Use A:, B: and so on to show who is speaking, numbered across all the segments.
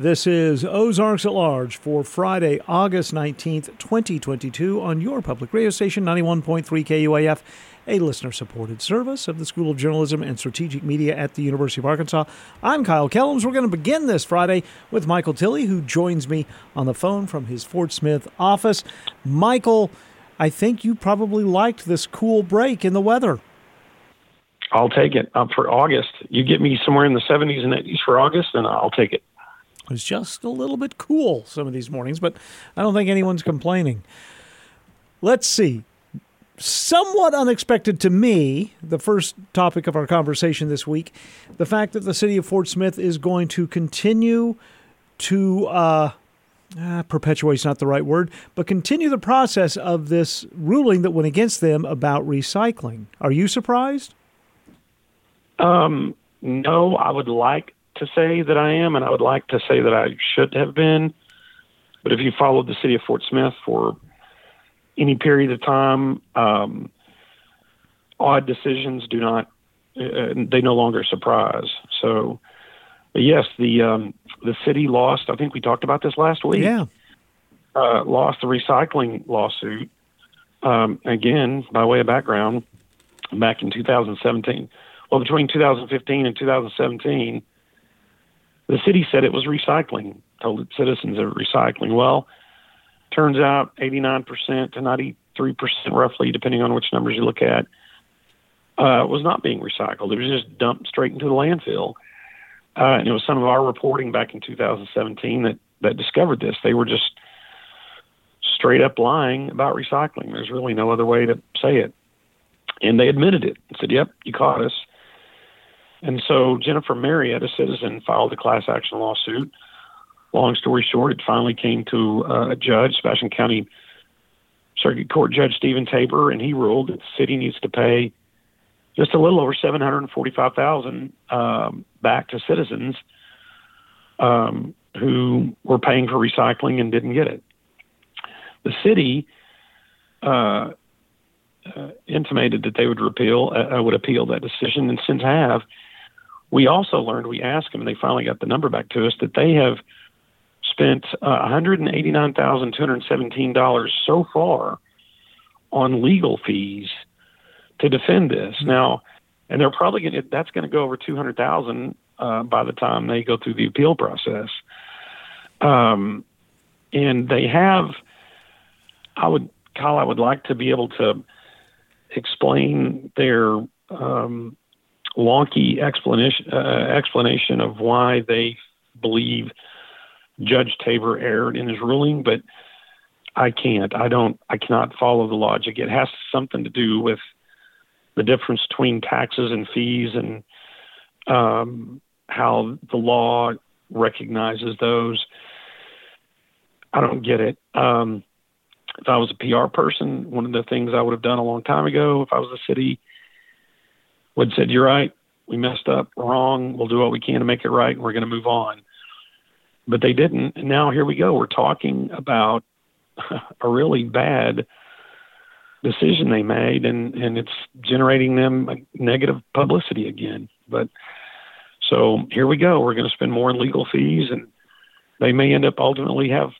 A: This is Ozarks at Large for Friday, August 19th, 2022, on your public radio station, 91.3 KUAF, a listener supported service of the School of Journalism and Strategic Media at the University of Arkansas. I'm Kyle Kellums. We're going to begin this Friday with Michael Tilley, who joins me on the phone from his Fort Smith office. Michael, I think you probably liked this cool break in the weather.
B: I'll take it uh, for August. You get me somewhere in the 70s and 80s for August, and I'll take it.
A: It's just a little bit cool some of these mornings, but I don't think anyone's complaining. Let's see. Somewhat unexpected to me, the first topic of our conversation this week, the fact that the city of Fort Smith is going to continue to uh, uh, perpetuate is not the right word, but continue the process of this ruling that went against them about recycling. Are you surprised?
B: Um, no, I would like to say that I am, and I would like to say that I should have been. But if you followed the city of Fort Smith for any period of time, um, odd decisions do not, uh, they no longer surprise. So, yes, the um, the city lost. I think we talked about this last week.
A: Yeah,
B: uh, lost the recycling lawsuit. Um, again, by way of background, back in 2017. Well, between 2015 and 2017, the city said it was recycling, told its citizens it was recycling. Well, turns out 89% to 93% roughly, depending on which numbers you look at, uh, was not being recycled. It was just dumped straight into the landfill. Uh, and it was some of our reporting back in 2017 that, that discovered this. They were just straight up lying about recycling. There's really no other way to say it. And they admitted it and said, yep, you caught us. And so Jennifer Marriott, a citizen, filed a class action lawsuit. Long story short, it finally came to uh, a judge, Sebastian County Circuit Court Judge Stephen Tabor, and he ruled that the city needs to pay just a little over seven hundred and forty-five thousand um, back to citizens um, who were paying for recycling and didn't get it. The city uh, uh, intimated that they would repeal, uh, would appeal that decision, and since have we also learned, we asked them, and they finally got the number back to us, that they have spent uh, $189,217 so far on legal fees to defend this. Mm-hmm. Now, and they're probably going to, that's going to go over 200,000 uh, by the time they go through the appeal process. Um, and they have, I would, Kyle, I would like to be able to explain their um, wonky explanation uh, explanation of why they believe Judge Tabor erred in his ruling, but I can't. I don't. I cannot follow the logic. It has something to do with the difference between taxes and fees and um, how the law recognizes those. I don't get it. Um, if I was a PR person, one of the things I would have done a long time ago, if I was a city would said, "You're right. We messed up. Wrong. We'll do what we can to make it right, and we're going to move on." But they didn't. And now here we go. We're talking about a really bad decision they made, and and it's generating them negative publicity again. But so here we go. We're going to spend more in legal fees, and they may end up ultimately have,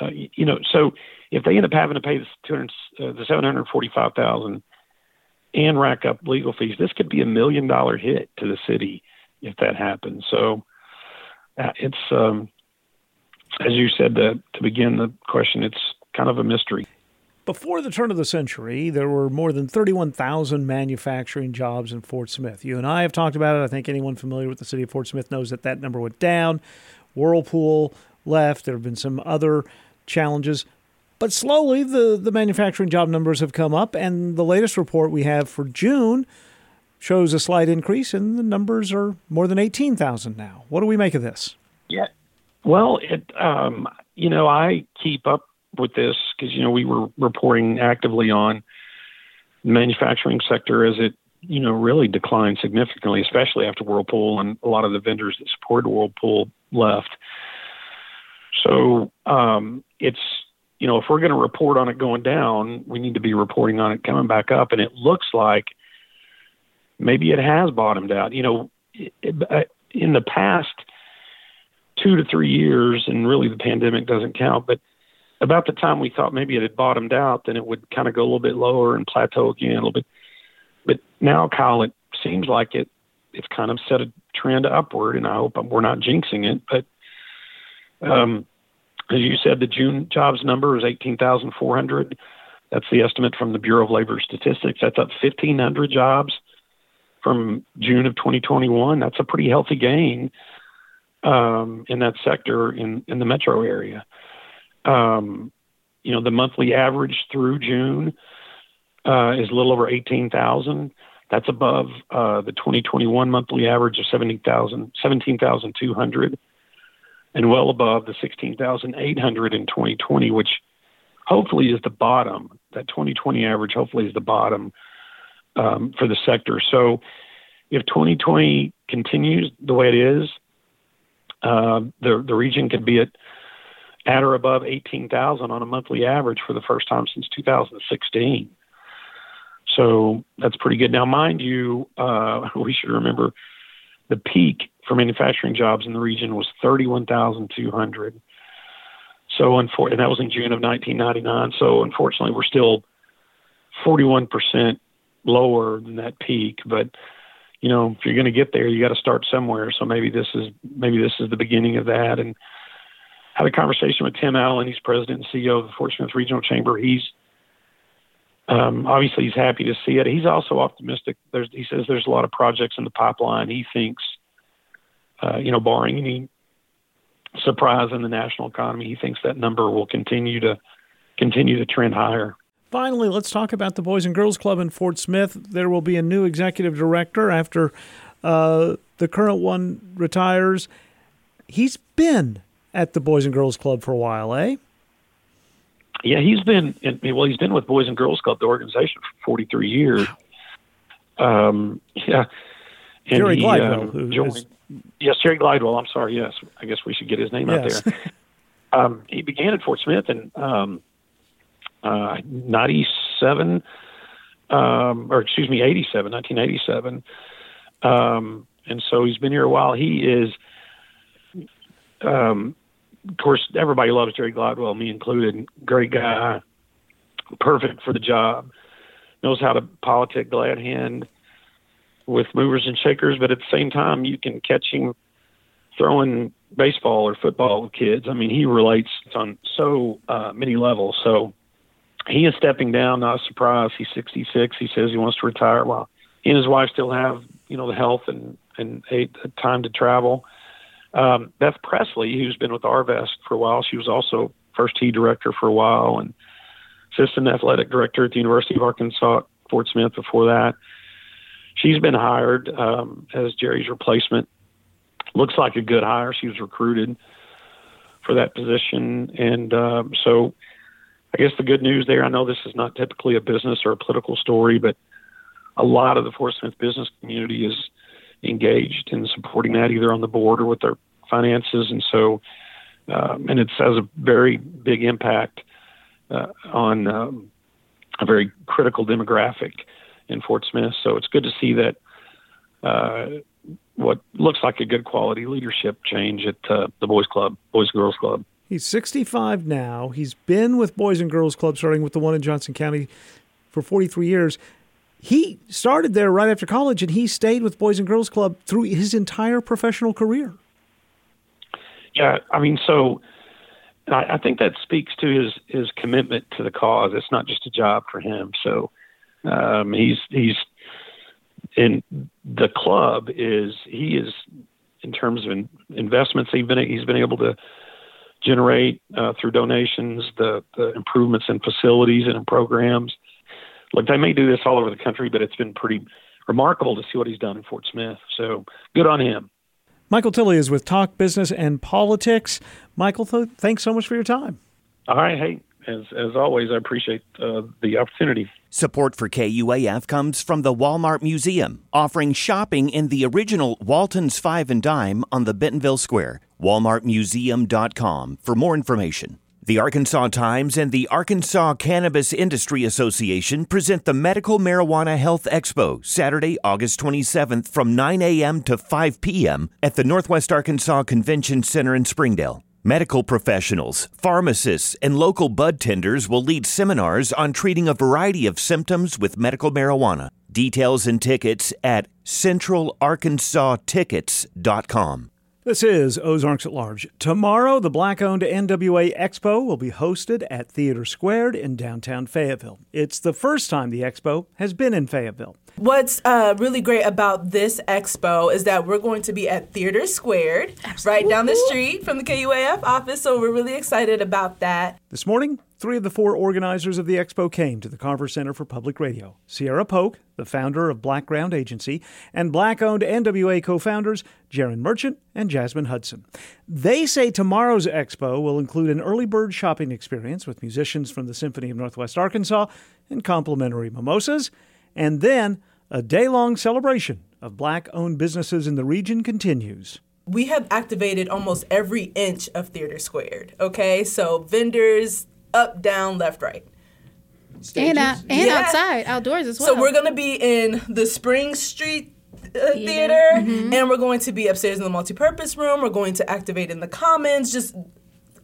B: uh, you know, so if they end up having to pay the two hundred, uh, the seven hundred forty-five thousand and rack up legal fees. This could be a million dollar hit to the city if that happens. So uh, it's, um, as you said to, to begin the question, it's kind of a mystery.
A: Before the turn of the century, there were more than 31,000 manufacturing jobs in Fort Smith. You and I have talked about it. I think anyone familiar with the city of Fort Smith knows that that number went down. Whirlpool left. There have been some other challenges. But slowly, the, the manufacturing job numbers have come up, and the latest report we have for June shows a slight increase, and the numbers are more than 18,000 now. What do we make of this?
B: Yeah. Well, it, um, you know, I keep up with this because, you know, we were reporting actively on the manufacturing sector as it, you know, really declined significantly, especially after Whirlpool and a lot of the vendors that supported Whirlpool left. So um, it's you know, if we're going to report on it going down, we need to be reporting on it coming back up. And it looks like maybe it has bottomed out. You know, in the past two to three years, and really the pandemic doesn't count, but about the time we thought maybe it had bottomed out, then it would kind of go a little bit lower and plateau again a little bit. But now, Kyle, it seems like it it's kind of set a trend upward, and I hope we're not jinxing it. But um, as you said, the June jobs number is 18,400. That's the estimate from the Bureau of Labor Statistics. That's up 1,500 jobs from June of 2021. That's a pretty healthy gain um, in that sector in, in the metro area. Um, you know, the monthly average through June uh, is a little over 18,000. That's above uh, the 2021 monthly average of 17,000, 17,200 and well above the 16,800 in 2020, which hopefully is the bottom. That 2020 average hopefully is the bottom um, for the sector. So if 2020 continues the way it is, uh, the the region could be at at or above 18,000 on a monthly average for the first time since 2016. So that's pretty good. Now, mind you, uh, we should remember the peak for manufacturing jobs in the region was 31,200. So, and that was in June of 1999. So, unfortunately, we're still 41% lower than that peak. But, you know, if you're going to get there, you got to start somewhere. So maybe this is maybe this is the beginning of that. And had a conversation with Tim Allen. He's president and CEO of the Fort Smith Regional Chamber. He's um, obviously he's happy to see it. He's also optimistic. There's, he says there's a lot of projects in the pipeline. He thinks, uh, you know, barring any surprise in the national economy, he thinks that number will continue to continue to trend higher.
A: Finally, let's talk about the Boys and Girls Club in Fort Smith. There will be a new executive director after uh, the current one retires. He's been at the Boys and Girls Club for a while, eh?
B: Yeah, he's been in, well. He's been with Boys and Girls Club, the organization, for 43 years. Um, yeah,
A: and Jerry he, Glidewell, um, joined. Is...
B: Yes, Jerry Glidewell. I'm sorry. Yes, I guess we should get his name yes. out there. um, he began at Fort Smith in um, uh, 97, um, or excuse me, 87, 1987. Um, and so he's been here a while. He is, um, of course, everybody loves Jerry Glidewell, me included. Great guy, perfect for the job. Knows how to politic glad hand with movers and shakers, but at the same time, you can catch him throwing baseball or football with kids. I mean, he relates on so uh, many levels. So he is stepping down. Not a surprise. He's 66. He says he wants to retire. While he and his wife still have you know the health and and a, time to travel. Um, Beth Presley, who's been with Arvest for a while, she was also first tee director for a while and assistant athletic director at the University of Arkansas Fort Smith before that. She's been hired um, as Jerry's replacement. Looks like a good hire. She was recruited for that position, and um, so I guess the good news there. I know this is not typically a business or a political story, but a lot of the Fort Smith business community is engaged in supporting that either on the board or with their finances, and so um, and it has a very big impact uh, on um, a very critical demographic in Fort Smith. So it's good to see that uh, what looks like a good quality leadership change at uh, the Boys Club, Boys and Girls Club.
A: He's 65 now. He's been with Boys and Girls Club, starting with the one in Johnson County, for 43 years. He started there right after college, and he stayed with Boys and Girls Club through his entire professional career.
B: Yeah, I mean, so I, I think that speaks to his his commitment to the cause. It's not just a job for him. So um, he's he's in the club is he is in terms of in, investments. He's been he's been able to generate uh, through donations, the, the improvements in facilities and in programs. Look, they may do this all over the country, but it's been pretty remarkable to see what he's done in Fort Smith. So good on him.
A: Michael Tilley is with Talk Business and Politics. Michael, th- thanks so much for your time.
B: All right. Hey, as, as always, I appreciate uh, the opportunity.
C: Support for KUAF comes from the Walmart Museum, offering shopping in the original Walton's Five and Dime on the Bentonville Square. WalmartMuseum.com for more information. The Arkansas Times and the Arkansas Cannabis Industry Association present the Medical Marijuana Health Expo Saturday, August 27th from 9 a.m. to 5 p.m. at the Northwest Arkansas Convention Center in Springdale. Medical professionals, pharmacists, and local bud tenders will lead seminars on treating a variety of symptoms with medical marijuana. Details and tickets at centralarkansastickets.com.
A: This is Ozarks at Large. Tomorrow, the black owned NWA Expo will be hosted at Theater Squared in downtown Fayetteville. It's the first time the expo has been in Fayetteville.
D: What's uh, really great about this expo is that we're going to be at Theater Squared, right down the street from the KUAF office. So we're really excited about that.
A: This morning, three of the four organizers of the expo came to the Carver Center for Public Radio Sierra Polk, the founder of Black Ground Agency, and black owned NWA co founders Jaron Merchant and Jasmine Hudson. They say tomorrow's expo will include an early bird shopping experience with musicians from the Symphony of Northwest Arkansas and complimentary mimosas, and then a day long celebration of black owned businesses in the region continues
D: we have activated almost every inch of Theater Squared. Okay, so vendors up, down, left, right.
E: And, uh, and yeah. outside, outdoors as well.
D: So we're going to be in the Spring Street uh, theater, mm-hmm. and we're going to be upstairs in the multi-purpose room. We're going to activate in the commons, just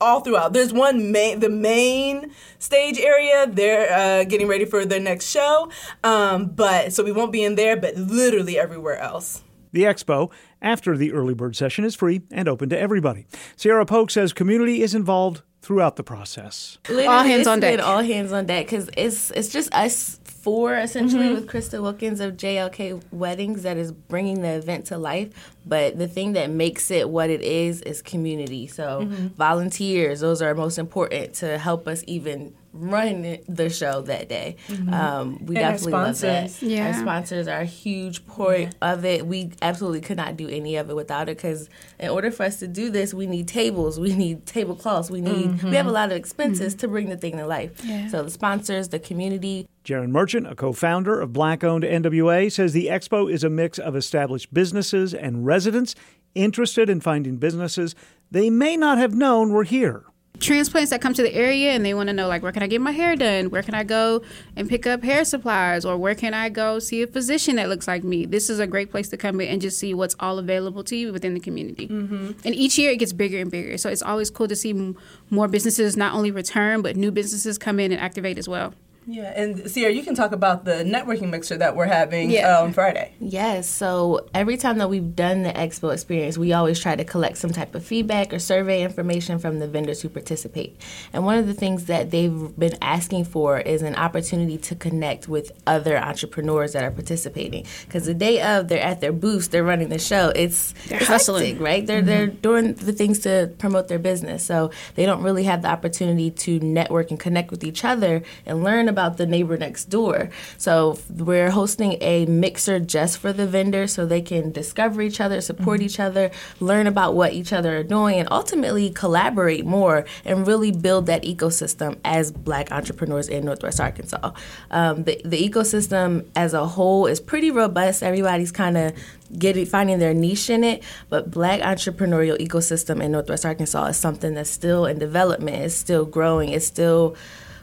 D: all throughout. There's one main, the main stage area. They're uh, getting ready for their next show, um, but so we won't be in there, but literally everywhere else.
A: The expo, after the early bird session, is free and open to everybody. Sierra Polk says community is involved throughout the process.
F: Literally, all hands on deck. All hands on deck because it's it's just us four essentially mm-hmm. with Krista Wilkins of JLK Weddings that is bringing the event to life. But the thing that makes it what it is is community. So mm-hmm. volunteers, those are most important to help us even run the show that day. Mm-hmm. Um, we and definitely love that. Yeah. Our sponsors are a huge part yeah. of it. We absolutely could not do any of it without it because in order for us to do this, we need tables, we need tablecloths, we need mm-hmm. we have a lot of expenses mm-hmm. to bring the thing to life. Yeah. So the sponsors, the community.
A: Jaron Merchant, a co-founder of Black-owned NWA, says the expo is a mix of established businesses and residents interested in finding businesses they may not have known were here
E: transplants that come to the area and they want to know like where can I get my hair done? Where can I go and pick up hair supplies or where can I go see a physician that looks like me? This is a great place to come in and just see what's all available to you within the community. Mm-hmm. And each year it gets bigger and bigger. So it's always cool to see m- more businesses not only return but new businesses come in and activate as well.
D: Yeah, and Sierra, you can talk about the networking mixer that we're having yeah. on Friday.
F: Yes, so every time that we've done the expo experience, we always try to collect some type of feedback or survey information from the vendors who participate. And one of the things that they've been asking for is an opportunity to connect with other entrepreneurs that are participating. Because the day of, they're at their booths, they're running the show. It's,
E: they're it's hustling,
F: hectic, right? They're mm-hmm. they're doing the things to promote their business, so they don't really have the opportunity to network and connect with each other and learn about the neighbor next door. So we're hosting a mixer just for the vendors so they can discover each other, support mm-hmm. each other, learn about what each other are doing, and ultimately collaborate more and really build that ecosystem as black entrepreneurs in Northwest Arkansas. Um, the, the ecosystem as a whole is pretty robust. Everybody's kind of getting finding their niche in it but black entrepreneurial ecosystem in northwest arkansas is something that's still in development it's still growing it's still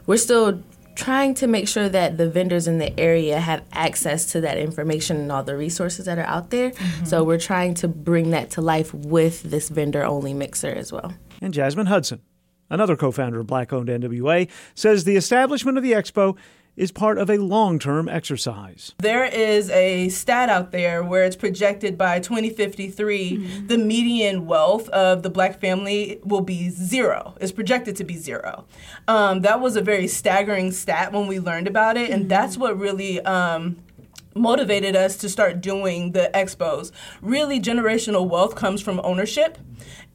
F: we're still trying to make sure that the vendors in the area have access to that information and all the resources that are out there. Mm-hmm. So we're trying to bring that to life with this vendor only mixer as well.
A: And Jasmine Hudson, another co founder of Black owned NWA, says the establishment of the expo is part of a long term exercise.
D: There is a stat out there where it's projected by 2053 mm-hmm. the median wealth of the black family will be zero, is projected to be zero. Um, that was a very staggering stat when we learned about it, and mm-hmm. that's what really. Um, motivated us to start doing the expos. Really, generational wealth comes from ownership.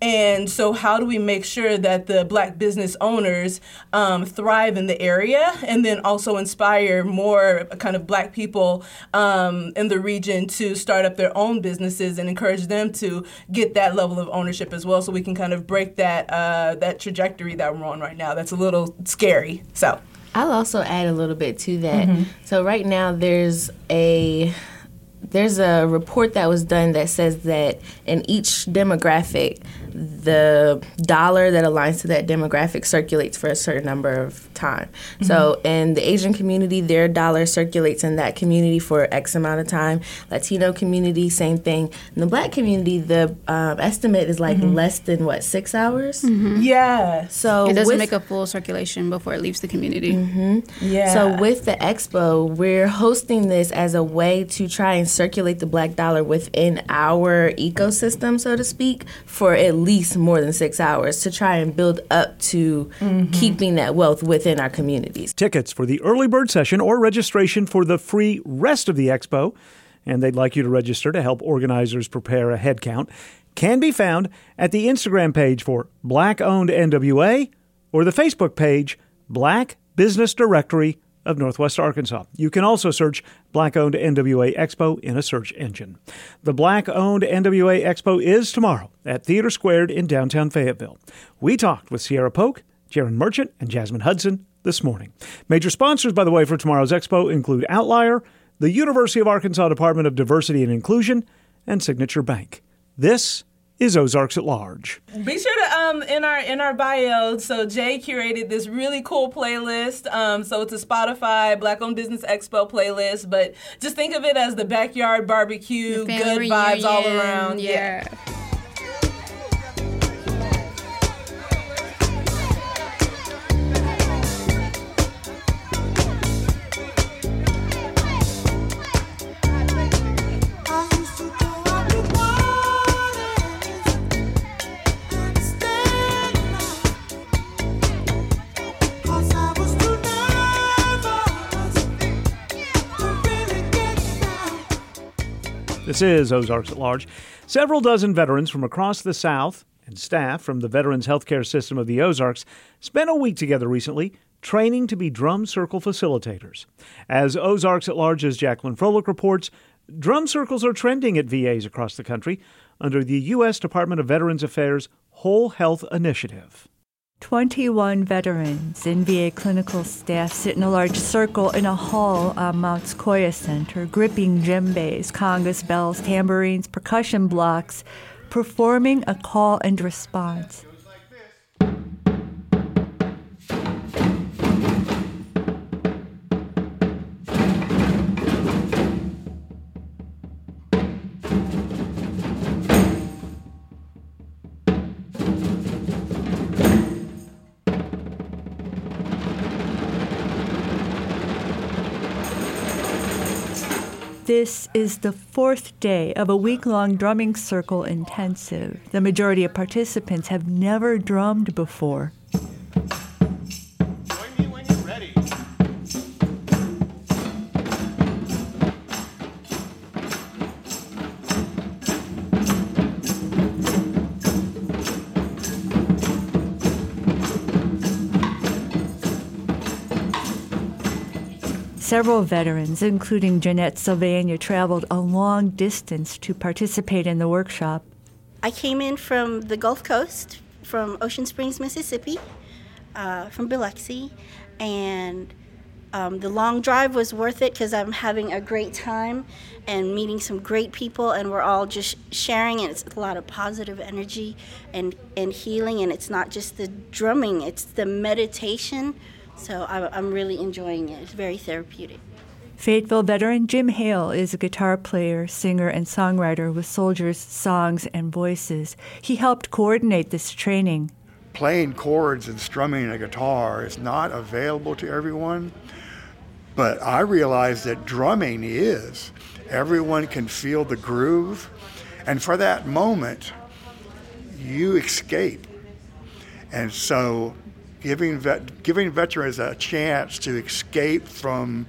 D: And so, how do we make sure that the black business owners um, thrive in the area and then also inspire more kind of black people um, in the region to start up their own businesses and encourage them to get that level of ownership as well so we can kind of break that, uh, that trajectory that we're on right now? That's a little scary. So,
F: I'll also add a little bit to that. Mm-hmm. So, right now, there's a there's a report that was done that says that in each demographic, the dollar that aligns to that demographic circulates for a certain number of time. Mm-hmm. So in the Asian community, their dollar circulates in that community for X amount of time. Latino community, same thing. In the Black community, the um, estimate is like mm-hmm. less than what six hours.
D: Mm-hmm. Yeah.
E: So it doesn't with, make a full circulation before it leaves the community.
F: Mm-hmm. Yeah. So with the expo, we're hosting this as a way to try and circulate the Black dollar within our ecosystem, so to speak, for at least more than six hours to try and build up to mm-hmm. keeping that wealth within our communities.
A: Tickets for the early bird session or registration for the free rest of the expo, and they'd like you to register to help organizers prepare a head count, can be found at the Instagram page for Black Owned NWA or the Facebook page Black Business Directory of Northwest Arkansas. You can also search Black Owned NWA Expo in a search engine. The Black Owned NWA Expo is tomorrow at Theater Squared in downtown Fayetteville. We talked with Sierra Polk, Jaron Merchant, and Jasmine Hudson this morning. Major sponsors, by the way, for tomorrow's expo include Outlier, the University of Arkansas Department of Diversity and Inclusion, and Signature Bank. This is Ozarks at Large.
D: Be sure to um in our in our bio. So Jay curated this really cool playlist. Um, so it's a Spotify Black Owned Business Expo playlist. But just think of it as the backyard barbecue, good vibes all around.
E: yeah. yeah.
A: This is Ozarks at Large. Several dozen veterans from across the South and staff from the Veterans Healthcare System of the Ozarks spent a week together recently training to be drum circle facilitators. As Ozarks at Large's Jacqueline Froelich reports, drum circles are trending at VAs across the country under the U.S. Department of Veterans Affairs Whole Health Initiative.
G: 21 veterans NVA clinical staff sit in a large circle in a hall on Mount Sequoyah Center, gripping djembes, congas, bells, tambourines, percussion blocks, performing a call and response. This is the fourth day of a week long drumming circle intensive. The majority of participants have never drummed before. Several veterans, including Jeanette Sylvania, traveled a long distance to participate in the workshop.
H: I came in from the Gulf Coast, from Ocean Springs, Mississippi, uh, from Biloxi, and um, the long drive was worth it because I'm having a great time and meeting some great people, and we're all just sharing, and it's a lot of positive energy and, and healing, and it's not just the drumming, it's the meditation so I'm really enjoying it. It's very therapeutic.
G: Fayetteville veteran Jim Hale is a guitar player, singer, and songwriter with soldiers' songs and voices. He helped coordinate this training.
I: Playing chords and strumming a guitar is not available to everyone, but I realized that drumming is. Everyone can feel the groove, and for that moment, you escape. And so giving vet, giving veterans a chance to escape from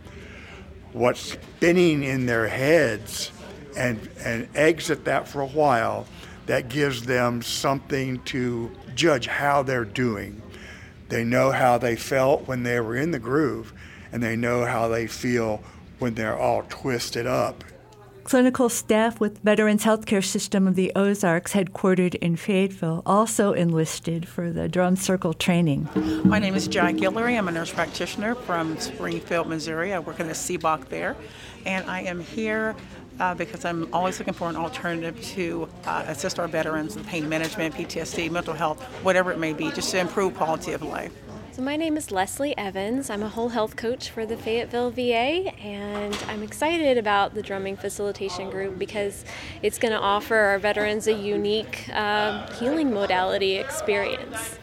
I: what's spinning in their heads and and exit that for a while that gives them something to judge how they're doing. They know how they felt when they were in the groove and they know how they feel when they're all twisted up
G: Clinical staff with Veterans Healthcare System of the Ozarks, headquartered in Fayetteville, also enlisted for the drum circle training.
J: My name is Jack Guillory. I'm a nurse practitioner from Springfield, Missouri. I work in the CBOC there, and I am here uh, because I'm always looking for an alternative to uh, assist our veterans with pain management, PTSD, mental health, whatever it may be, just to improve quality of life.
K: My name is Leslie Evans. I'm a whole health coach for the Fayetteville VA, and I'm excited about the drumming facilitation group because it's going to offer our veterans a unique uh, healing modality experience.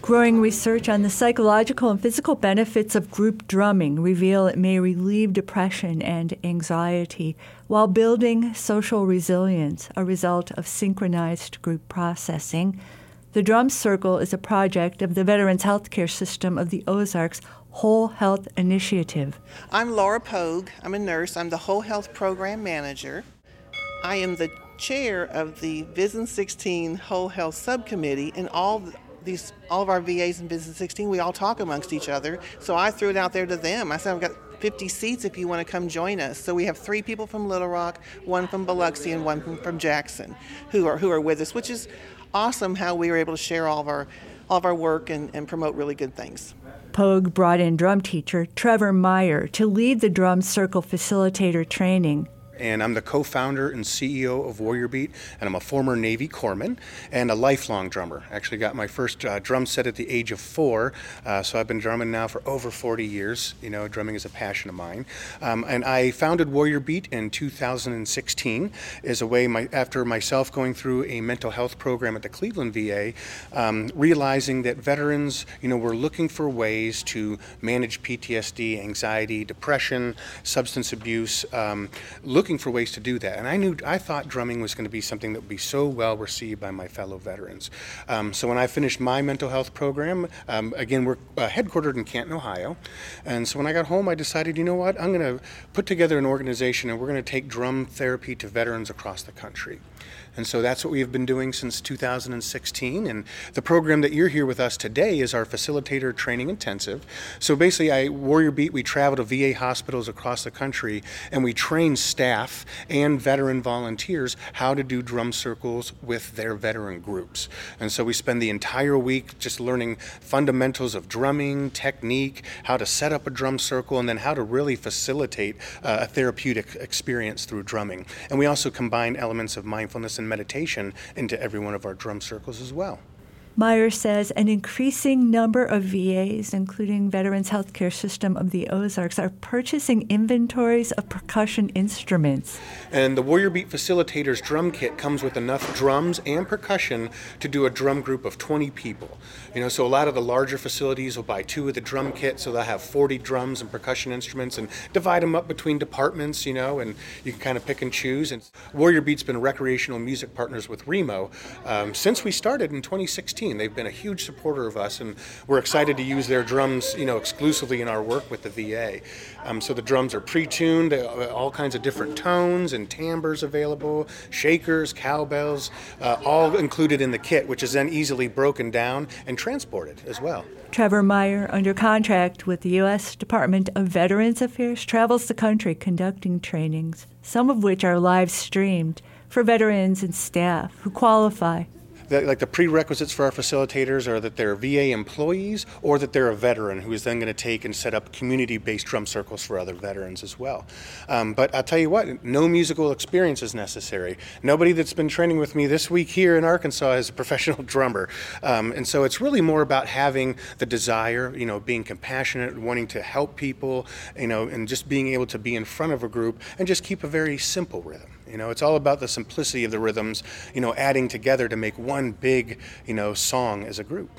G: Growing research on the psychological and physical benefits of group drumming reveal it may relieve depression and anxiety while building social resilience, a result of synchronized group processing. The Drum Circle is a project of the Veterans Healthcare System of the Ozarks Whole Health Initiative.
L: I'm Laura Pogue. I'm a nurse. I'm the Whole Health Program Manager. I am the chair of the VISN 16 Whole Health Subcommittee, and all these all of our VAs in VISN 16, we all talk amongst each other. So I threw it out there to them. I said, I've got 50 seats if you want to come join us. So we have three people from Little Rock, one from Biloxi, and one from, from Jackson who are who are with us, which is awesome how we were able to share all of our all of our work and, and promote really good things.
G: Pogue brought in drum teacher Trevor Meyer to lead the drum circle facilitator training
M: and I'm the co founder and CEO of Warrior Beat, and I'm a former Navy corpsman and a lifelong drummer. Actually, got my first uh, drum set at the age of four, uh, so I've been drumming now for over 40 years. You know, drumming is a passion of mine. Um, and I founded Warrior Beat in 2016 as a way, my, after myself going through a mental health program at the Cleveland VA, um, realizing that veterans, you know, were looking for ways to manage PTSD, anxiety, depression, substance abuse, um, looking looking for ways to do that. And I knew, I thought drumming was going to be something that would be so well received by my fellow veterans. Um, so when I finished my mental health program, um, again, we're uh, headquartered in Canton, Ohio. And so when I got home, I decided, you know what, I'm going to put together an organization and we're going to take drum therapy to veterans across the country. And so that's what we have been doing since 2016. And the program that you're here with us today is our facilitator training intensive. So basically, I Warrior Beat, we travel to VA hospitals across the country and we train staff and veteran volunteers how to do drum circles with their veteran groups. And so we spend the entire week just learning fundamentals of drumming, technique, how to set up a drum circle, and then how to really facilitate uh, a therapeutic experience through drumming. And we also combine elements of mindfulness and meditation into every one of our drum circles as well.
G: Meyer says an increasing number of VAs, including Veterans Healthcare System of the Ozarks, are purchasing inventories of percussion instruments.
M: And the Warrior Beat Facilitators drum kit comes with enough drums and percussion to do a drum group of 20 people. You know, so a lot of the larger facilities will buy two of the drum kits, so they'll have 40 drums and percussion instruments and divide them up between departments, you know, and you can kind of pick and choose. And Warrior Beat's been recreational music partners with Remo um, since we started in 2016. They've been a huge supporter of us, and we're excited to use their drums, you know, exclusively in our work with the VA. Um, so the drums are pre-tuned, all kinds of different tones and timbres available, shakers, cowbells, uh, all included in the kit, which is then easily broken down and transported as well.
G: Trevor Meyer, under contract with the U.S. Department of Veterans Affairs, travels the country conducting trainings, some of which are live streamed for veterans and staff who qualify
M: like the prerequisites for our facilitators are that they're VA employees or that they're a veteran who is then going to take and set up community-based drum circles for other veterans as well. Um, but I'll tell you what, no musical experience is necessary. Nobody that's been training with me this week here in Arkansas is a professional drummer, um, and so it's really more about having the desire, you know, being compassionate, wanting to help people, you know, and just being able to be in front of a group and just keep a very simple rhythm. You know, it's all about the simplicity of the rhythms, you know, adding together to make one big, you know, song as a group.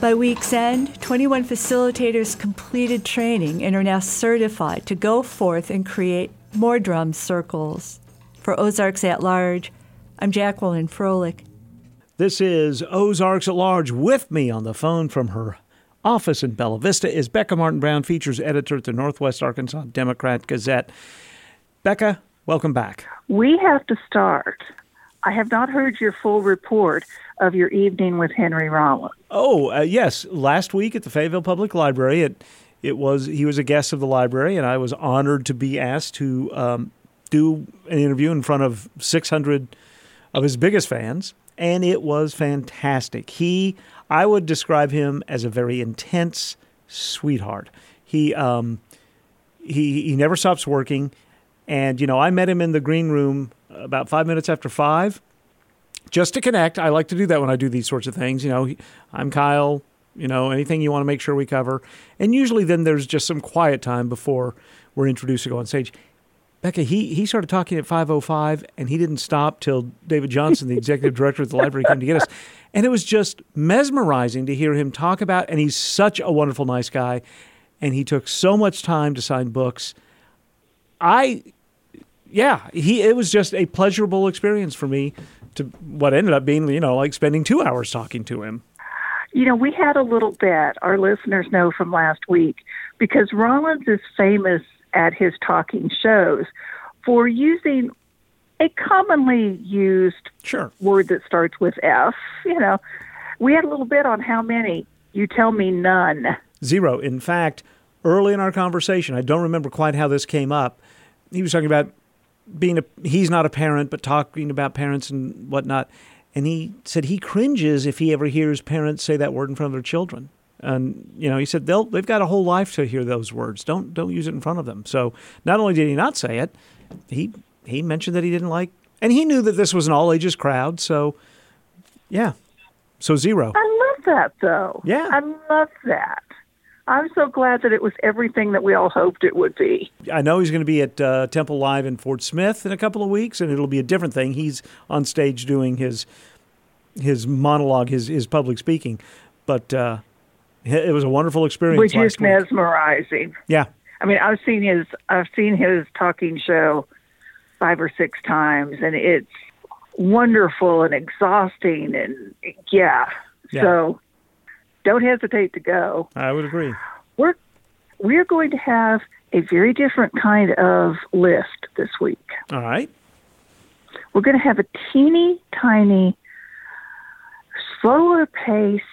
G: By week's end, 21 facilitators completed training and are now certified to go forth and create more drum circles. For Ozarks at Large, I'm Jacqueline Froelich.
A: This is Ozarks at Large. With me on the phone from her office in Bella Vista is Becca Martin Brown, features editor at the Northwest Arkansas Democrat Gazette. Becca, welcome back.
N: We have to start. I have not heard your full report of your evening with Henry Rollins.
A: Oh, uh, yes. Last week at the Fayetteville Public Library, it, it was he was a guest of the library, and I was honored to be asked to um, do an interview in front of 600 of his biggest fans, and it was fantastic. He, I would describe him as a very intense sweetheart. He, um, he, he never stops working, and you know, I met him in the green room about five minutes after five, just to connect. I like to do that when I do these sorts of things. You know, I'm Kyle. You know, anything you want to make sure we cover, and usually then there's just some quiet time before we're introduced to go on stage. Becca, he, he started talking at 5.05 and he didn't stop till David Johnson, the executive director of the library, came to get us. And it was just mesmerizing to hear him talk about, and he's such a wonderful, nice guy. And he took so much time to sign books. I, yeah, he it was just a pleasurable experience for me to what ended up being, you know, like spending two hours talking to him.
N: You know, we had a little bet, our listeners know from last week, because Rollins is famous at his talking shows for using a commonly used
A: sure.
N: word that starts with F. You know, we had a little bit on how many. You tell me none.
A: Zero. In fact, early in our conversation, I don't remember quite how this came up. He was talking about being a he's not a parent, but talking about parents and whatnot. And he said he cringes if he ever hears parents say that word in front of their children. And you know, he said they'll they've got a whole life to hear those words. Don't don't use it in front of them. So not only did he not say it, he he mentioned that he didn't like, and he knew that this was an all ages crowd. So yeah, so zero.
N: I love that though.
A: Yeah,
N: I love that. I'm so glad that it was everything that we all hoped it would be.
A: I know he's going to be at uh, Temple Live in Fort Smith in a couple of weeks, and it'll be a different thing. He's on stage doing his his monologue, his his public speaking, but uh, it was a wonderful experience.
N: Which is
A: last week.
N: mesmerizing.
A: Yeah,
N: I mean, I've seen his I've seen his talking show five or six times, and it's wonderful and exhausting, and yeah.
A: Yeah.
N: So don't hesitate to go.
A: I would agree.
N: We're we're going to have a very different kind of list this week.
A: All right.
N: We're going to have a teeny tiny, slower paced,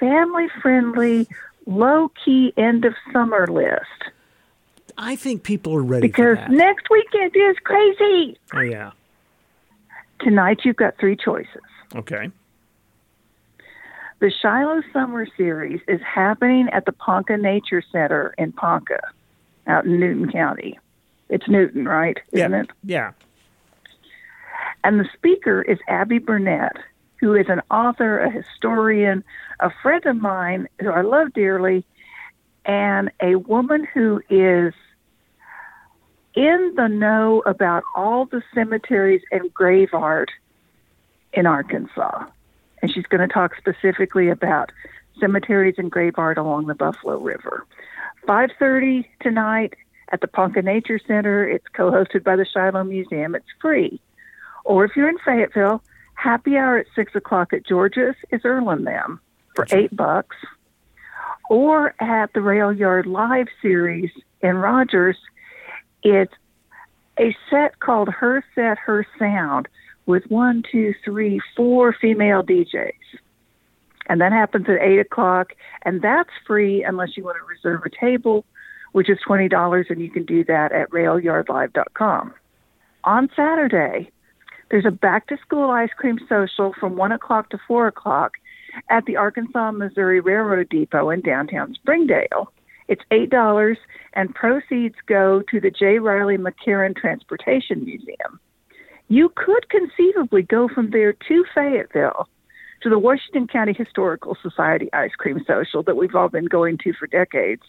N: family friendly, low key end of summer list.
A: I think people are ready
N: because
A: for that.
N: next weekend is crazy.
A: Oh yeah.
N: Tonight you've got three choices.
A: Okay.
N: The Shiloh Summer Series is happening at the Ponca Nature Center in Ponca, out in Newton County. It's Newton, right? Isn't
A: yeah.
N: it?
A: Yeah.
N: And the speaker is Abby Burnett, who is an author, a historian, a friend of mine who I love dearly, and a woman who is in the know about all the cemeteries and grave art in Arkansas. And she's going to talk specifically about cemeteries and grave art along the Buffalo River. 5:30 tonight at the Ponca Nature Center. It's co-hosted by the Shiloh Museum. It's free. Or if you're in Fayetteville, happy hour at six o'clock at George's is Earl and Them for eight bucks. Or at the Rail Yard Live series in Rogers, it's a set called Her Set, Her Sound with one, two, three, four female DJs. And that happens at eight o'clock, and that's free unless you want to reserve a table, which is twenty dollars, and you can do that at railyardlive.com. On Saturday, there's a back to school ice cream social from one o'clock to four o'clock at the Arkansas Missouri Railroad Depot in downtown Springdale. It's eight dollars, and proceeds go to the J. Riley McCarran Transportation Museum. You could conceivably go from there to Fayetteville to the Washington County Historical Society ice cream social that we've all been going to for decades.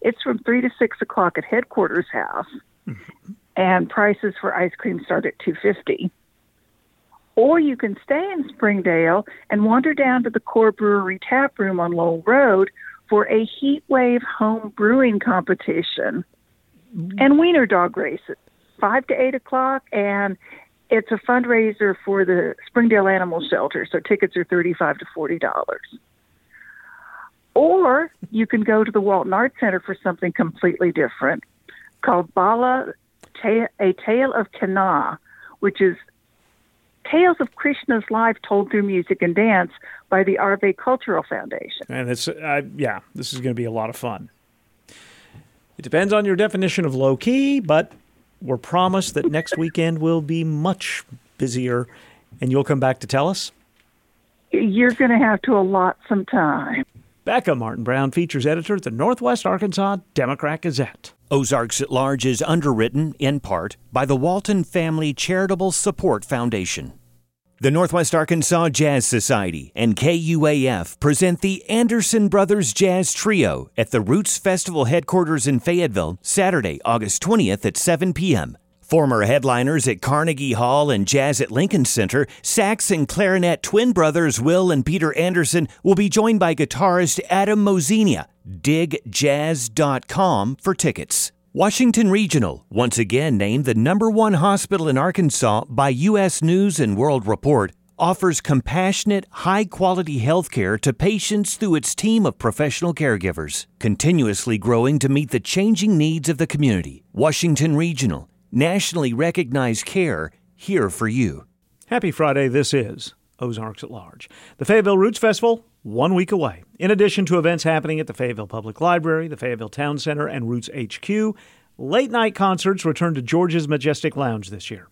N: It's from three to six o'clock at headquarters house, mm-hmm. and prices for ice cream start at two fifty. Or you can stay in Springdale and wander down to the Core Brewery tap room on Lowell Road for a heat wave home brewing competition and wiener dog races, five to eight o'clock, and it's a fundraiser for the Springdale Animal Shelter. So tickets are thirty-five to forty dollars. Or you can go to the Walton Art Center for something completely different called Bala, A Tale of Kanna, which is tales of Krishna's life told through music and dance by the Arve Cultural Foundation.
A: And it's uh, yeah, this is going to be a lot of fun. It depends on your definition of low key, but we're promised that next weekend will be much busier, and you'll come back to tell us?
N: You're going to have to allot some time.
A: Becca Martin Brown, features editor at the Northwest Arkansas Democrat Gazette.
C: Ozarks at Large is underwritten, in part, by the Walton Family Charitable Support Foundation. The Northwest Arkansas Jazz Society and KUAF present the Anderson Brothers Jazz Trio at the Roots Festival headquarters in Fayetteville, Saturday, August 20th at 7 p.m. Former headliners at Carnegie Hall and Jazz at Lincoln Center, sax and clarinet twin brothers Will and Peter Anderson will be joined by guitarist Adam Mozenia. DigJazz.com for tickets. Washington Regional, once again named the number one hospital in Arkansas by U.S. News and World Report, offers compassionate, high quality health care to patients through its team of professional caregivers, continuously growing to meet the changing needs of the community. Washington Regional, nationally recognized care here for you.
A: Happy Friday, this is Ozarks at Large. The Fayetteville Roots Festival, one week away. In addition to events happening at the Fayetteville Public Library, the Fayetteville Town Center, and Roots HQ, late night concerts return to George's Majestic Lounge this year.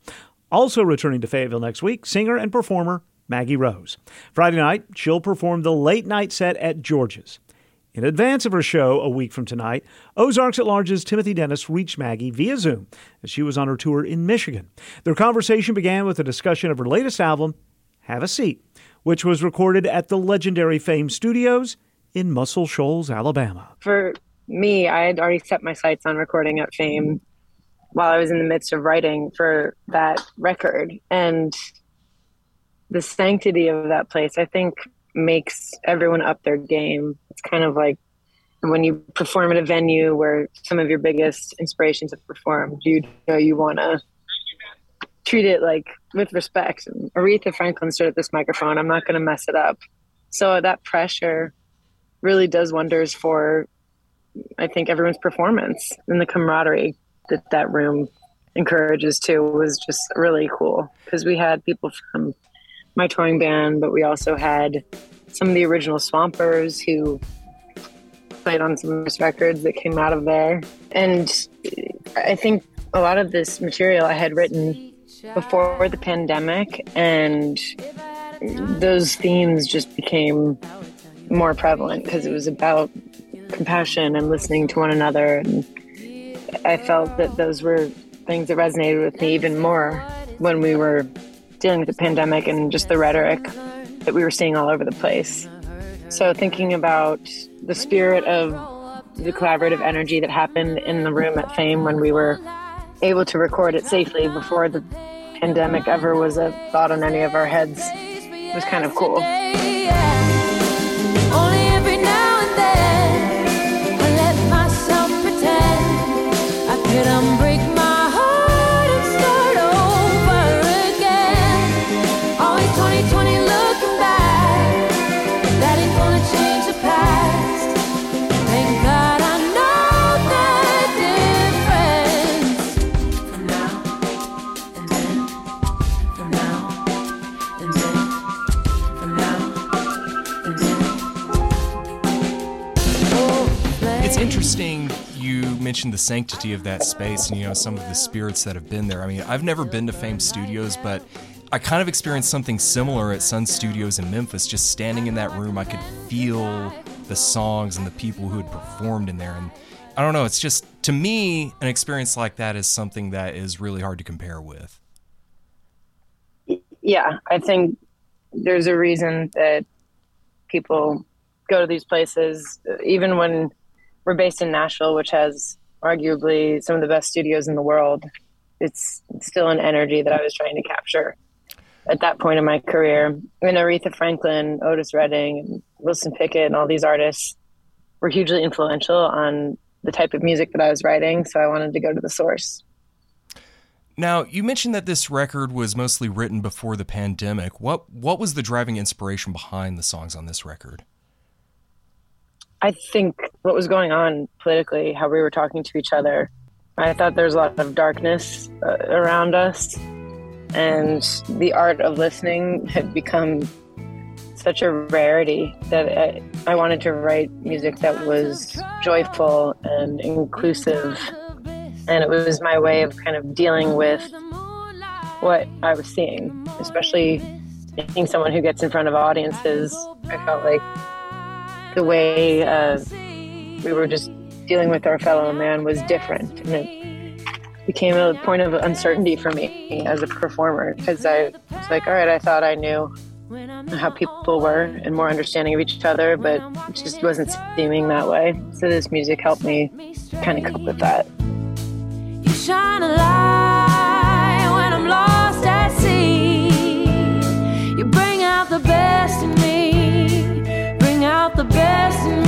A: Also returning to Fayetteville next week, singer and performer Maggie Rose. Friday night, she'll perform the late night set at George's. In advance of her show a week from tonight, Ozarks at Large's Timothy Dennis reached Maggie via Zoom as she was on her tour in Michigan. Their conversation began with a discussion of her latest album, Have a Seat, which was recorded at the legendary Fame Studios in Muscle Shoals, Alabama.
O: For me, I had already set my sights on recording at Fame while I was in the midst of writing for that record. And the sanctity of that place, I think, makes everyone up their game. It's kind of like when you perform at a venue where some of your biggest inspirations have performed, you know you want to treat it like with respect. Aretha Franklin stood at this microphone. I'm not going to mess it up. So that pressure really does wonders for, I think, everyone's performance and the camaraderie that that room encourages too was just really cool because we had people from my touring band, but we also had some of the original Swampers who played on some records that came out of there. And I think a lot of this material I had written before the pandemic, and those themes just became more prevalent because it was about compassion and listening to one another. And I felt that those were things that resonated with me even more when we were dealing with the pandemic and just the rhetoric that we were seeing all over the place. So, thinking about the spirit of the collaborative energy that happened in the room at Fame when we were able to record it safely before the pandemic ever was a thought on any of our heads was kind of cool.
P: Mentioned the sanctity of that space and you know some of the spirits that have been there. I mean, I've never been to Fame Studios, but I kind of experienced something similar at Sun Studios in Memphis. Just standing in that room, I could feel the songs and the people who had performed in there. And I don't know, it's just to me, an experience like that is something that is really hard to compare with.
O: Yeah, I think there's a reason that people go to these places, even when we're based in Nashville, which has arguably some of the best studios in the world. It's still an energy that I was trying to capture at that point in my career. And Aretha Franklin, Otis Redding, and Wilson Pickett, and all these artists were hugely influential on the type of music that I was writing. So I wanted to go to the source.
P: Now, you mentioned that this record was mostly written before the pandemic. What what was the driving inspiration behind the songs on this record?
O: I think what was going on politically, how we were talking to each other, I thought there was a lot of darkness uh, around us. And the art of listening had become such a rarity that I, I wanted to write music that was joyful and inclusive And it was my way of kind of dealing with what I was seeing, especially being someone who gets in front of audiences. I felt like the way uh, we were just dealing with our fellow man was different. And it became a point of uncertainty for me as a performer because I was like, all right, I thought I knew how people were and more understanding of each other, but it just wasn't seeming that way. So this music helped me kind of cope with that.
Q: You shine a light when I'm lost at sea. You bring out the best in me, bring out the best in me.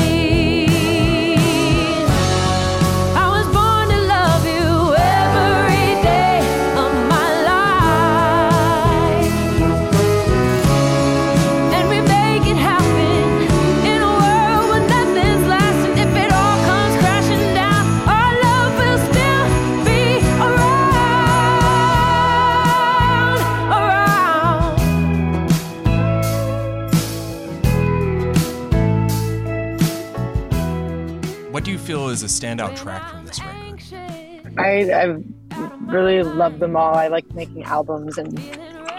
Q: I,
O: I really love them all. I like making albums and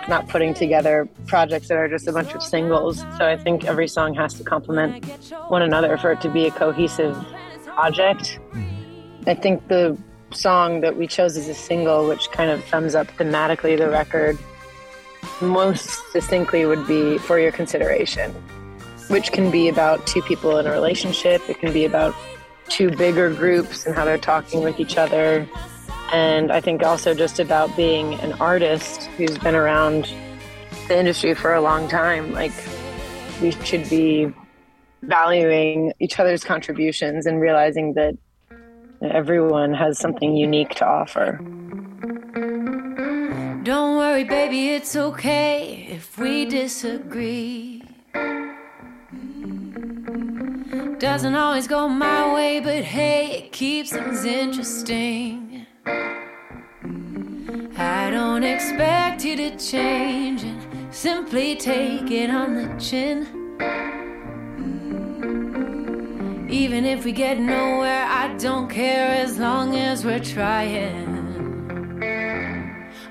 O: not putting together projects that are just a bunch of singles. So I think every song has to complement one another for it to be a cohesive project. Mm-hmm. I think the song that we chose as a single, which kind of sums up thematically the record, most distinctly would be For Your Consideration, which can be about two people in a relationship. It can be about two bigger groups and how they're talking with each other. And I think also just about being an artist who's been around the industry for a long time. Like, we should be valuing each other's contributions and realizing that everyone has something unique to offer.
Q: Don't worry, baby, it's okay if we disagree. Doesn't always go my way, but hey, it keeps things interesting. I don't expect you to change and simply take it on the chin. Even if we get nowhere, I don't care as long as we're trying.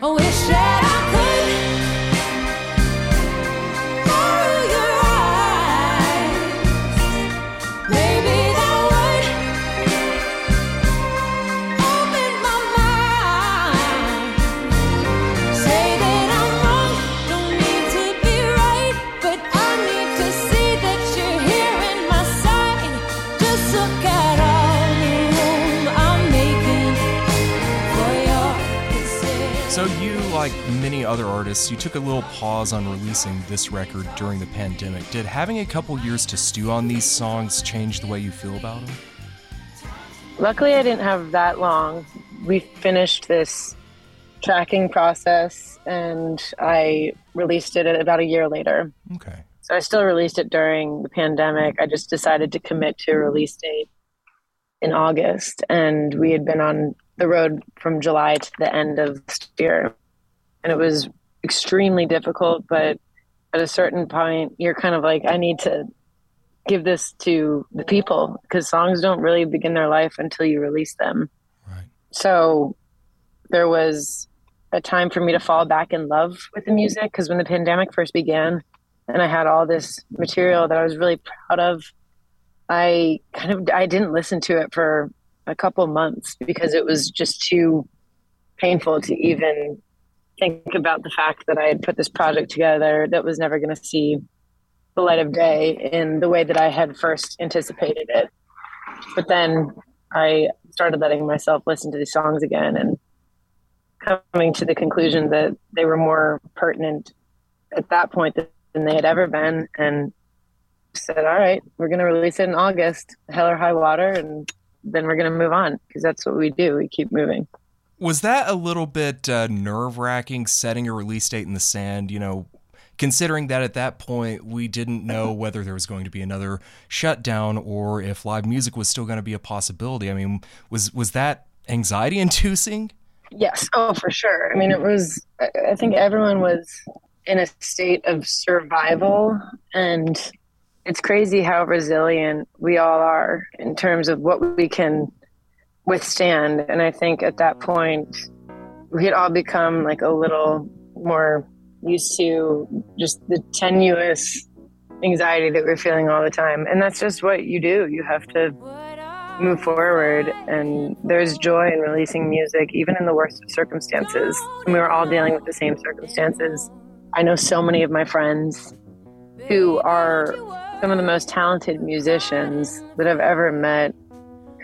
Q: I wish that I could
P: you took a little pause on releasing this record during the pandemic. Did having a couple years to stew on these songs change the way you feel about them?
O: Luckily, I didn't have that long. We finished this tracking process and I released it about a year later.
P: Okay.
O: So I still released it during the pandemic. I just decided to commit to a release date in August. And we had been on the road from July to the end of last year. And it was extremely difficult, but at a certain point, you're kind of like, I need to give this to the people because songs don't really begin their life until you release them. So there was a time for me to fall back in love with the music because when the pandemic first began and I had all this material that I was really proud of, I kind of I didn't listen to it for a couple months because it was just too painful to even think about the fact that I had put this project together that was never going to see the light of day in the way that I had first anticipated it. But then I started letting myself listen to these songs again and coming to the conclusion that they were more pertinent at that point than they had ever been. And said, all right, we're going to release it in August, hell or high water, and then we're going to move on because that's what we do. We keep moving.
P: Was that a little bit uh, nerve wracking setting a release date in the sand? You know, considering that at that point we didn't know whether there was going to be another shutdown or if live music was still going to be a possibility. I mean, was was that anxiety inducing?
O: Yes. Oh, for sure. I mean, it was, I I think everyone was in a state of survival. And it's crazy how resilient we all are in terms of what we can withstand. And I think at that point, we had all become like a little more used to just the tenuous anxiety that we're feeling all the time. And that's just what you do. You have to move forward. And there's joy in releasing music, even in the worst of circumstances. And we were all dealing with the same circumstances. I know so many of my friends who are some of the most talented musicians that I've ever met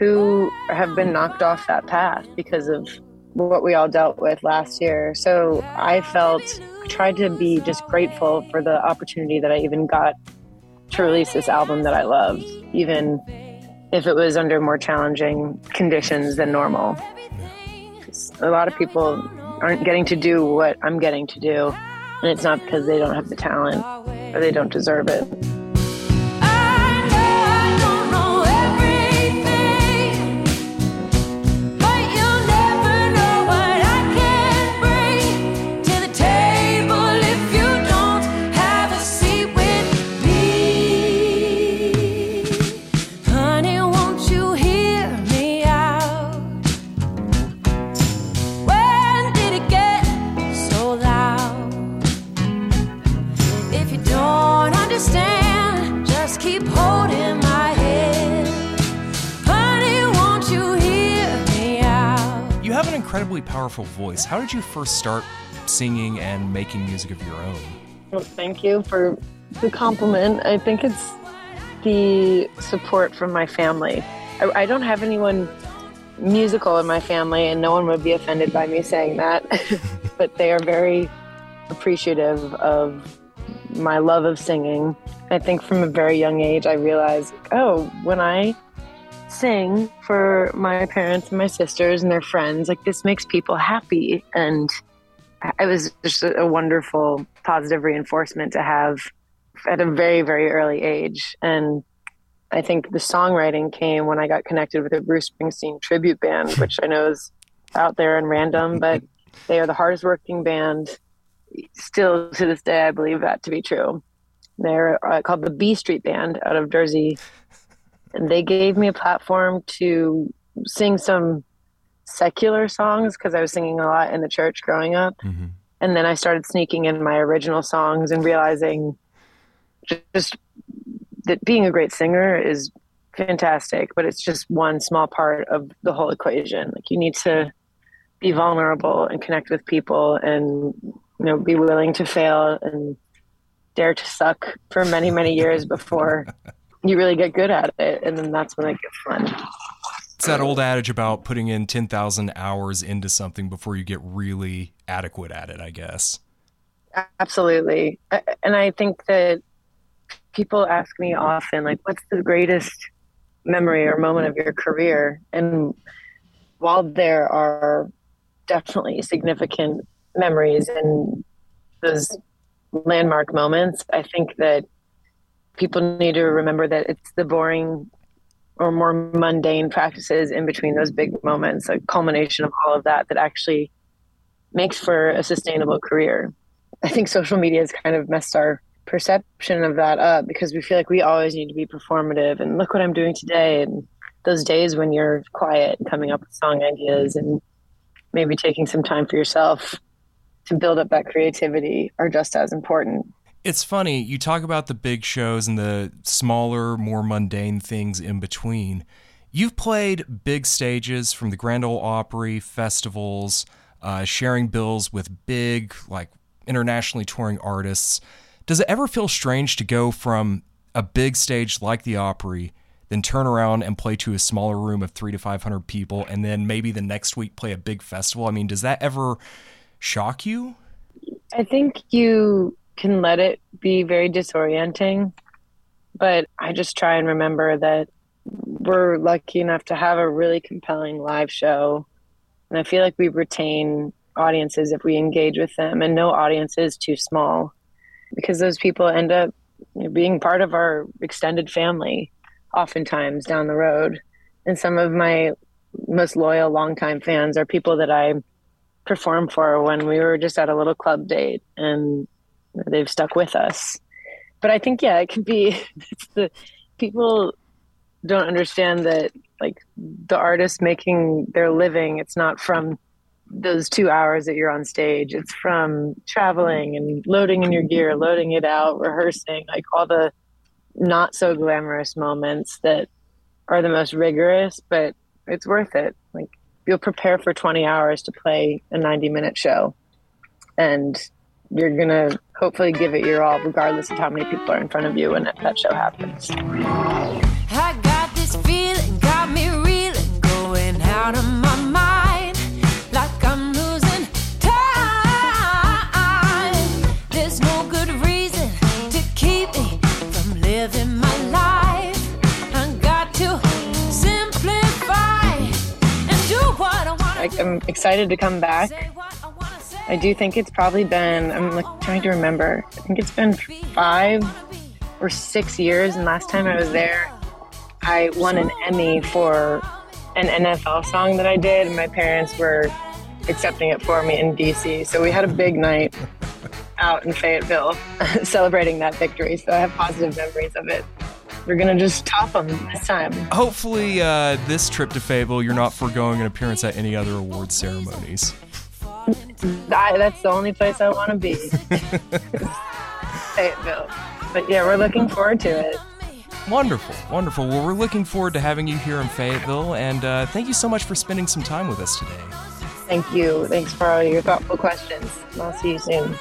O: who have been knocked off that path because of what we all dealt with last year. So I felt, I tried to be just grateful for the opportunity that I even got to release this album that I loved, even if it was under more challenging conditions than normal. A lot of people aren't getting to do what I'm getting to do, and it's not because they don't have the talent or they don't deserve it.
P: Voice. How did you first start singing and making music of your own?
O: Well, thank you for the compliment. I think it's the support from my family. I, I don't have anyone musical in my family, and no one would be offended by me saying that. but they are very appreciative of my love of singing. I think from a very young age, I realized, oh, when I sing for my parents and my sisters and their friends, like this makes people happy. And it was just a wonderful positive reinforcement to have at a very, very early age. And I think the songwriting came when I got connected with a Bruce Springsteen tribute band, which I know is out there and random, but they are the hardest working band. Still to this day, I believe that to be true. They're uh, called the B Street Band out of Jersey. And they gave me a platform to sing some secular songs because I was singing a lot in the church growing up. Mm-hmm. And then I started sneaking in my original songs and realizing just that being a great singer is fantastic, but it's just one small part of the whole equation. Like you need to be vulnerable and connect with people and you know be willing to fail and dare to suck for many many years before you really get good at it and then that's when it gets fun.
P: It's that old adage about putting in 10,000 hours into something before you get really adequate at it, I guess.
O: Absolutely. And I think that people ask me often, like, what's the greatest memory or moment of your career? And while there are definitely significant memories and those landmark moments, I think that people need to remember that it's the boring or more mundane practices in between those big moments, a culmination of all of that, that actually makes for a sustainable career. I think social media has kind of messed our perception of that up because we feel like we always need to be performative and look what I'm doing today. And those days when you're quiet and coming up with song ideas and maybe taking some time for yourself to build up that creativity are just as important.
P: It's funny, you talk about the big shows and the smaller, more mundane things in between. You've played big stages from the Grand Ole Opry, festivals, uh, sharing bills with big, like internationally touring artists. Does it ever feel strange to go from a big stage like the Opry, then turn around and play to a smaller room of three to 500 people, and then maybe the next week play a big festival? I mean, does that ever shock you?
O: I think you can let it be very disorienting, but I just try and remember that we're lucky enough to have a really compelling live show. And I feel like we retain audiences if we engage with them, and no audience is too small because those people end up being part of our extended family oftentimes down the road. And some of my most loyal, longtime fans are people that I performed for when we were just at a little club date and they've stuck with us. But I think, yeah, it can be it's the people don't understand that like the artist making their living it's not from those two hours that you're on stage it's from traveling and loading in your gear loading it out rehearsing like all the not so glamorous moments that are the most rigorous but it's worth it like you'll prepare for 20 hours to play a 90 minute show and you're gonna hopefully give it your all regardless of how many people are in front of you when that, show happens
Q: I got this feeling, got me reeling, going out of my mind. Like I'm losing time. There's no good reason to keep me from living my life. I got to simplify and do what I want.
O: I'm excited to come back. I do think it's probably been, I'm like trying to remember, I think it's been five or six years. And last time I was there, I won an Emmy for an NFL song that I did. And my parents were accepting it for me in DC. So we had a big night out in Fayetteville celebrating that victory. So I have positive memories of it. We're going to just top them this time.
P: Hopefully, uh, this trip to Fayetteville, you're not foregoing an appearance at any other award ceremonies.
O: I, that's the only place I want to be. Fayetteville. But yeah, we're looking forward to it.
P: Wonderful, wonderful. Well, we're looking forward to having you here in Fayetteville, and uh, thank you so much for spending some time with us today.
O: Thank you. Thanks for all your thoughtful questions. I'll see you soon.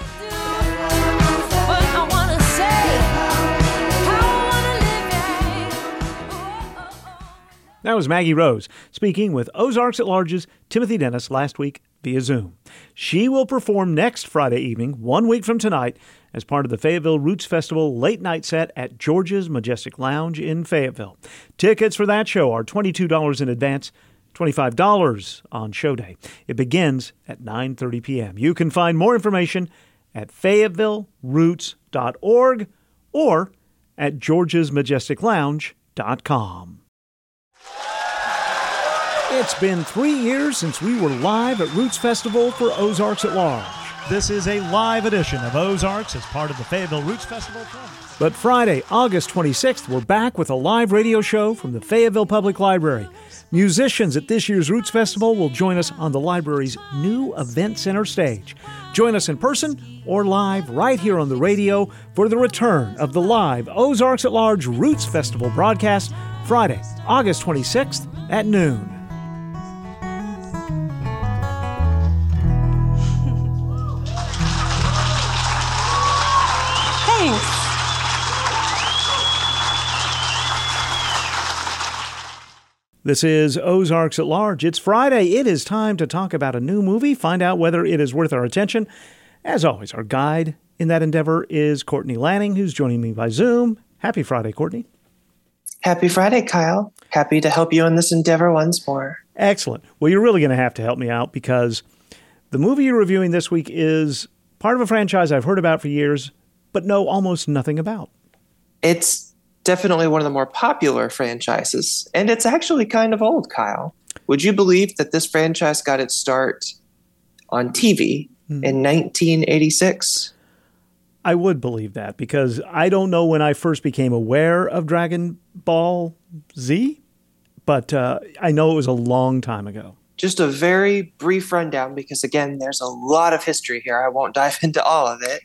A: That was Maggie Rose speaking with Ozarks at Large's Timothy Dennis last week via Zoom. She will perform next Friday evening, one week from tonight, as part of the Fayetteville Roots Festival late night set at George's Majestic Lounge in Fayetteville. Tickets for that show are $22 in advance. $25 on show day. It begins at 9:30 p.m. You can find more information at fayettevilleRoots.org or at georgesmajesticlounge.com. It's been three years since we were live at Roots Festival for Ozarks at Large.
R: This is a live edition of Ozarks as part of the Fayetteville Roots Festival.
A: But Friday, August 26th, we're back with a live radio show from the Fayetteville Public Library. Musicians at this year's Roots Festival will join us on the library's new Event Center stage. Join us in person or live right here on the radio for the return of the live Ozarks at Large Roots Festival broadcast Friday, August 26th at noon.
S: Thanks.
A: This is Ozarks at Large. It's Friday. It is time to talk about a new movie, find out whether it is worth our attention. As always, our guide in that endeavor is Courtney Lanning, who's joining me by Zoom. Happy Friday, Courtney.
T: Happy Friday, Kyle. Happy to help you in this endeavor once more.
A: Excellent. Well, you're really going to have to help me out because the movie you're reviewing this week is part of a franchise I've heard about for years, but know almost nothing about.
T: It's definitely one of the more popular franchises, and it's actually kind of old, Kyle. Would you believe that this franchise got its start on TV hmm. in 1986?
A: I would believe that because I don't know when I first became aware of Dragon Ball Z, but uh, I know it was a long time ago.
T: Just a very brief rundown because, again, there's a lot of history here. I won't dive into all of it.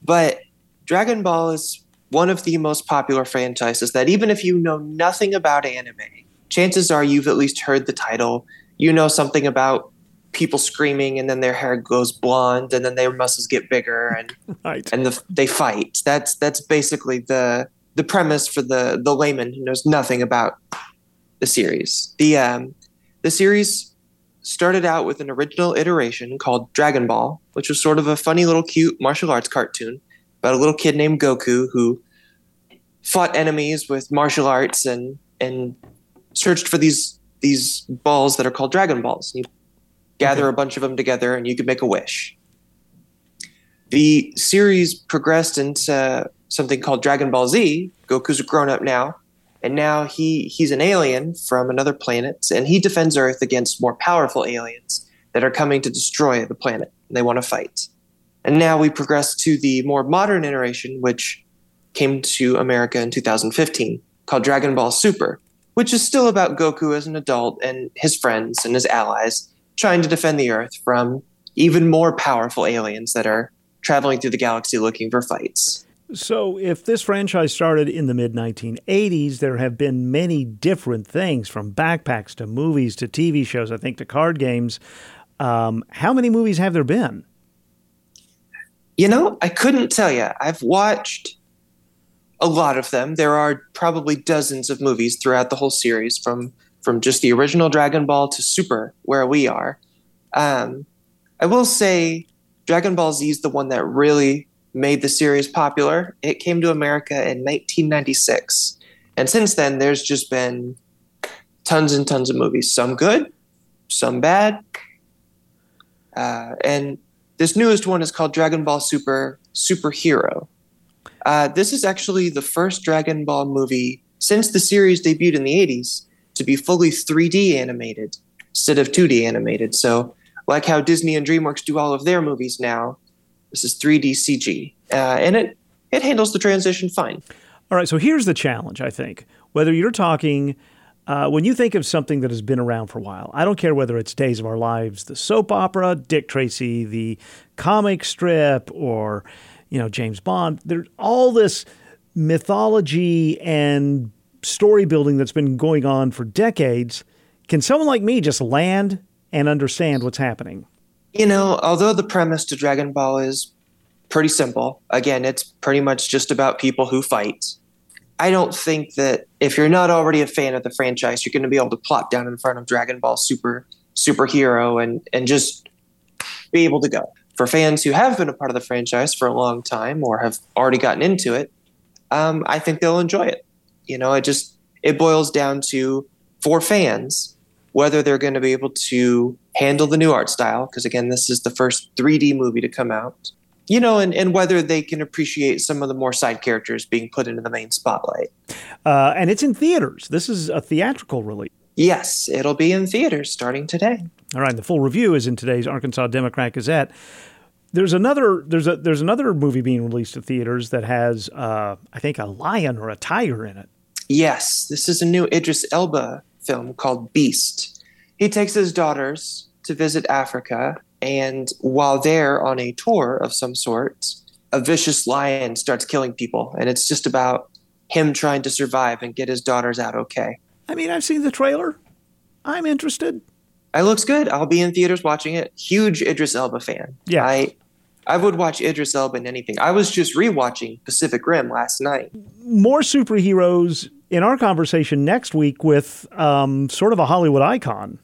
T: But Dragon Ball is one of the most popular franchises that, even if you know nothing about anime, chances are you've at least heard the title. You know something about people screaming and then their hair goes blonde and then their muscles get bigger and
A: right.
T: and the, they fight. That's that's basically the the premise for the the layman who knows nothing about the series. The um, the series started out with an original iteration called Dragon Ball, which was sort of a funny little cute martial arts cartoon about a little kid named Goku who fought enemies with martial arts and and searched for these these balls that are called Dragon Balls. You gather a bunch of them together and you could make a wish. The series progressed into something called Dragon Ball Z. Goku's a grown up now, and now he he's an alien from another planet, and he defends Earth against more powerful aliens that are coming to destroy the planet. And they want to fight. And now we progress to the more modern iteration, which came to America in 2015, called Dragon Ball Super. which is still about Goku as an adult and his friends and his allies trying to defend the Earth from even more powerful aliens that are traveling through the galaxy looking for fights.
A: So, if this franchise started in the mid 1980s, there have been many different things from backpacks to movies to TV shows, I think, to card games. Um, how many movies have there been?
T: You know, I couldn't tell you. I've watched a lot of them. There are probably dozens of movies throughout the whole series, from from just the original Dragon Ball to Super, where we are. Um, I will say, Dragon Ball Z is the one that really made the series popular. It came to America in 1996, and since then, there's just been tons and tons of movies. Some good, some bad, uh, and this newest one is called Dragon Ball Super Superhero. Uh, this is actually the first Dragon Ball movie since the series debuted in the 80s to be fully 3D animated instead of 2D animated. So, like how Disney and DreamWorks do all of their movies now, this is 3D CG, uh, and it it handles the transition fine.
A: All right, so here's the challenge, I think. Whether you're talking, uh, when you think of something that has been around for a while, I don't care whether it's Days of Our Lives, the soap opera, Dick Tracy, the comic strip, or, you know, James Bond. There's all this mythology and story building that's been going on for decades. Can someone like me just land and understand what's happening?
T: You know, although the premise to Dragon Ball is pretty simple, again, it's pretty much just about people who fight. I don't think that if you're not already a fan of the franchise, you're going to be able to plop down in front of Dragon Ball Super superhero and and just be able to go. For fans who have been a part of the franchise for a long time or have already gotten into it, um, I think they'll enjoy it. You know, it just it boils down to for fans whether they're going to be able to handle the new art style because again, this is the first 3D movie to come out. You know, and, and whether they can appreciate some of the more side characters being put into the main spotlight.
A: Uh, and it's in theaters. This is a theatrical release.
T: Yes, it'll be in theaters starting today.
A: All right, the full review is in today's Arkansas Democrat Gazette. There's another there's a there's another movie being released to theaters that has uh, I think a lion or a tiger in it.
T: Yes, this is a new Idris Elba film called Beast. He takes his daughters to visit Africa, and while they're on a tour of some sort, a vicious lion starts killing people, and it's just about him trying to survive and get his daughters out okay.
A: I mean, I've seen the trailer. I'm interested.
T: It looks good. I'll be in theaters watching it. Huge Idris Elba fan.
A: Yeah.
T: I I would watch Idris Elba in anything. I was just rewatching Pacific Rim last night.
A: More superheroes in our conversation next week with um, sort of a Hollywood icon.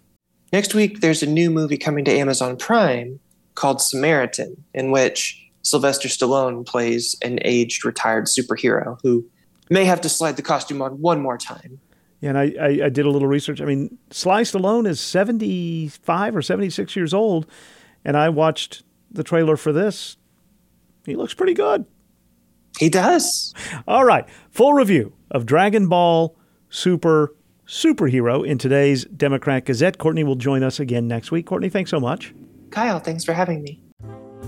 T: Next week, there's a new movie coming to Amazon Prime called Samaritan, in which Sylvester Stallone plays an aged retired superhero who may have to slide the costume on one more time.
A: Yeah, And I, I, I did a little research. I mean, Sly Stallone is 75 or 76 years old, and I watched the trailer for this. He looks pretty good.
T: He does.
A: All right. Full review of Dragon Ball Super Superhero in today's Democrat Gazette. Courtney will join us again next week. Courtney, thanks so much.
T: Kyle, thanks for having me.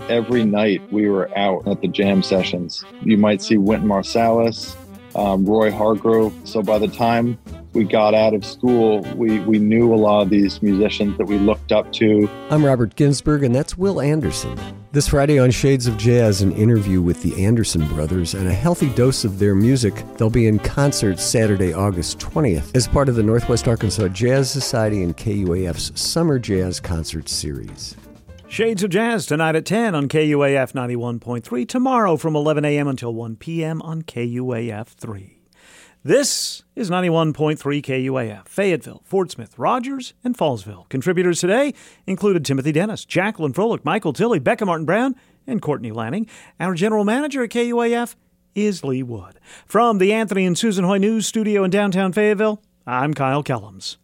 S: Every night we were out at the jam sessions. You might see Wynton Marsalis, um, Roy Hargrove. So by the time we got out of school, we, we knew a lot of these musicians that we looked up to.
U: I'm Robert Ginsburg, and that's Will Anderson. This Friday on Shades of Jazz, an interview with the Anderson brothers and a healthy dose of their music. They'll be in concert Saturday, August 20th, as part of the Northwest Arkansas Jazz Society and KUAF's Summer Jazz Concert Series.
A: Shades of Jazz tonight at 10 on KUAF 91.3. Tomorrow from 11 a.m. until 1 p.m. on KUAF 3. This is 91.3 KUAF, Fayetteville, Fort Smith, Rogers, and Fallsville. Contributors today included Timothy Dennis, Jacqueline Froelich, Michael Tilley, Becca Martin Brown, and Courtney Lanning. Our general manager at KUAF is Lee Wood. From the Anthony and Susan Hoy News Studio in downtown Fayetteville, I'm Kyle Kellums.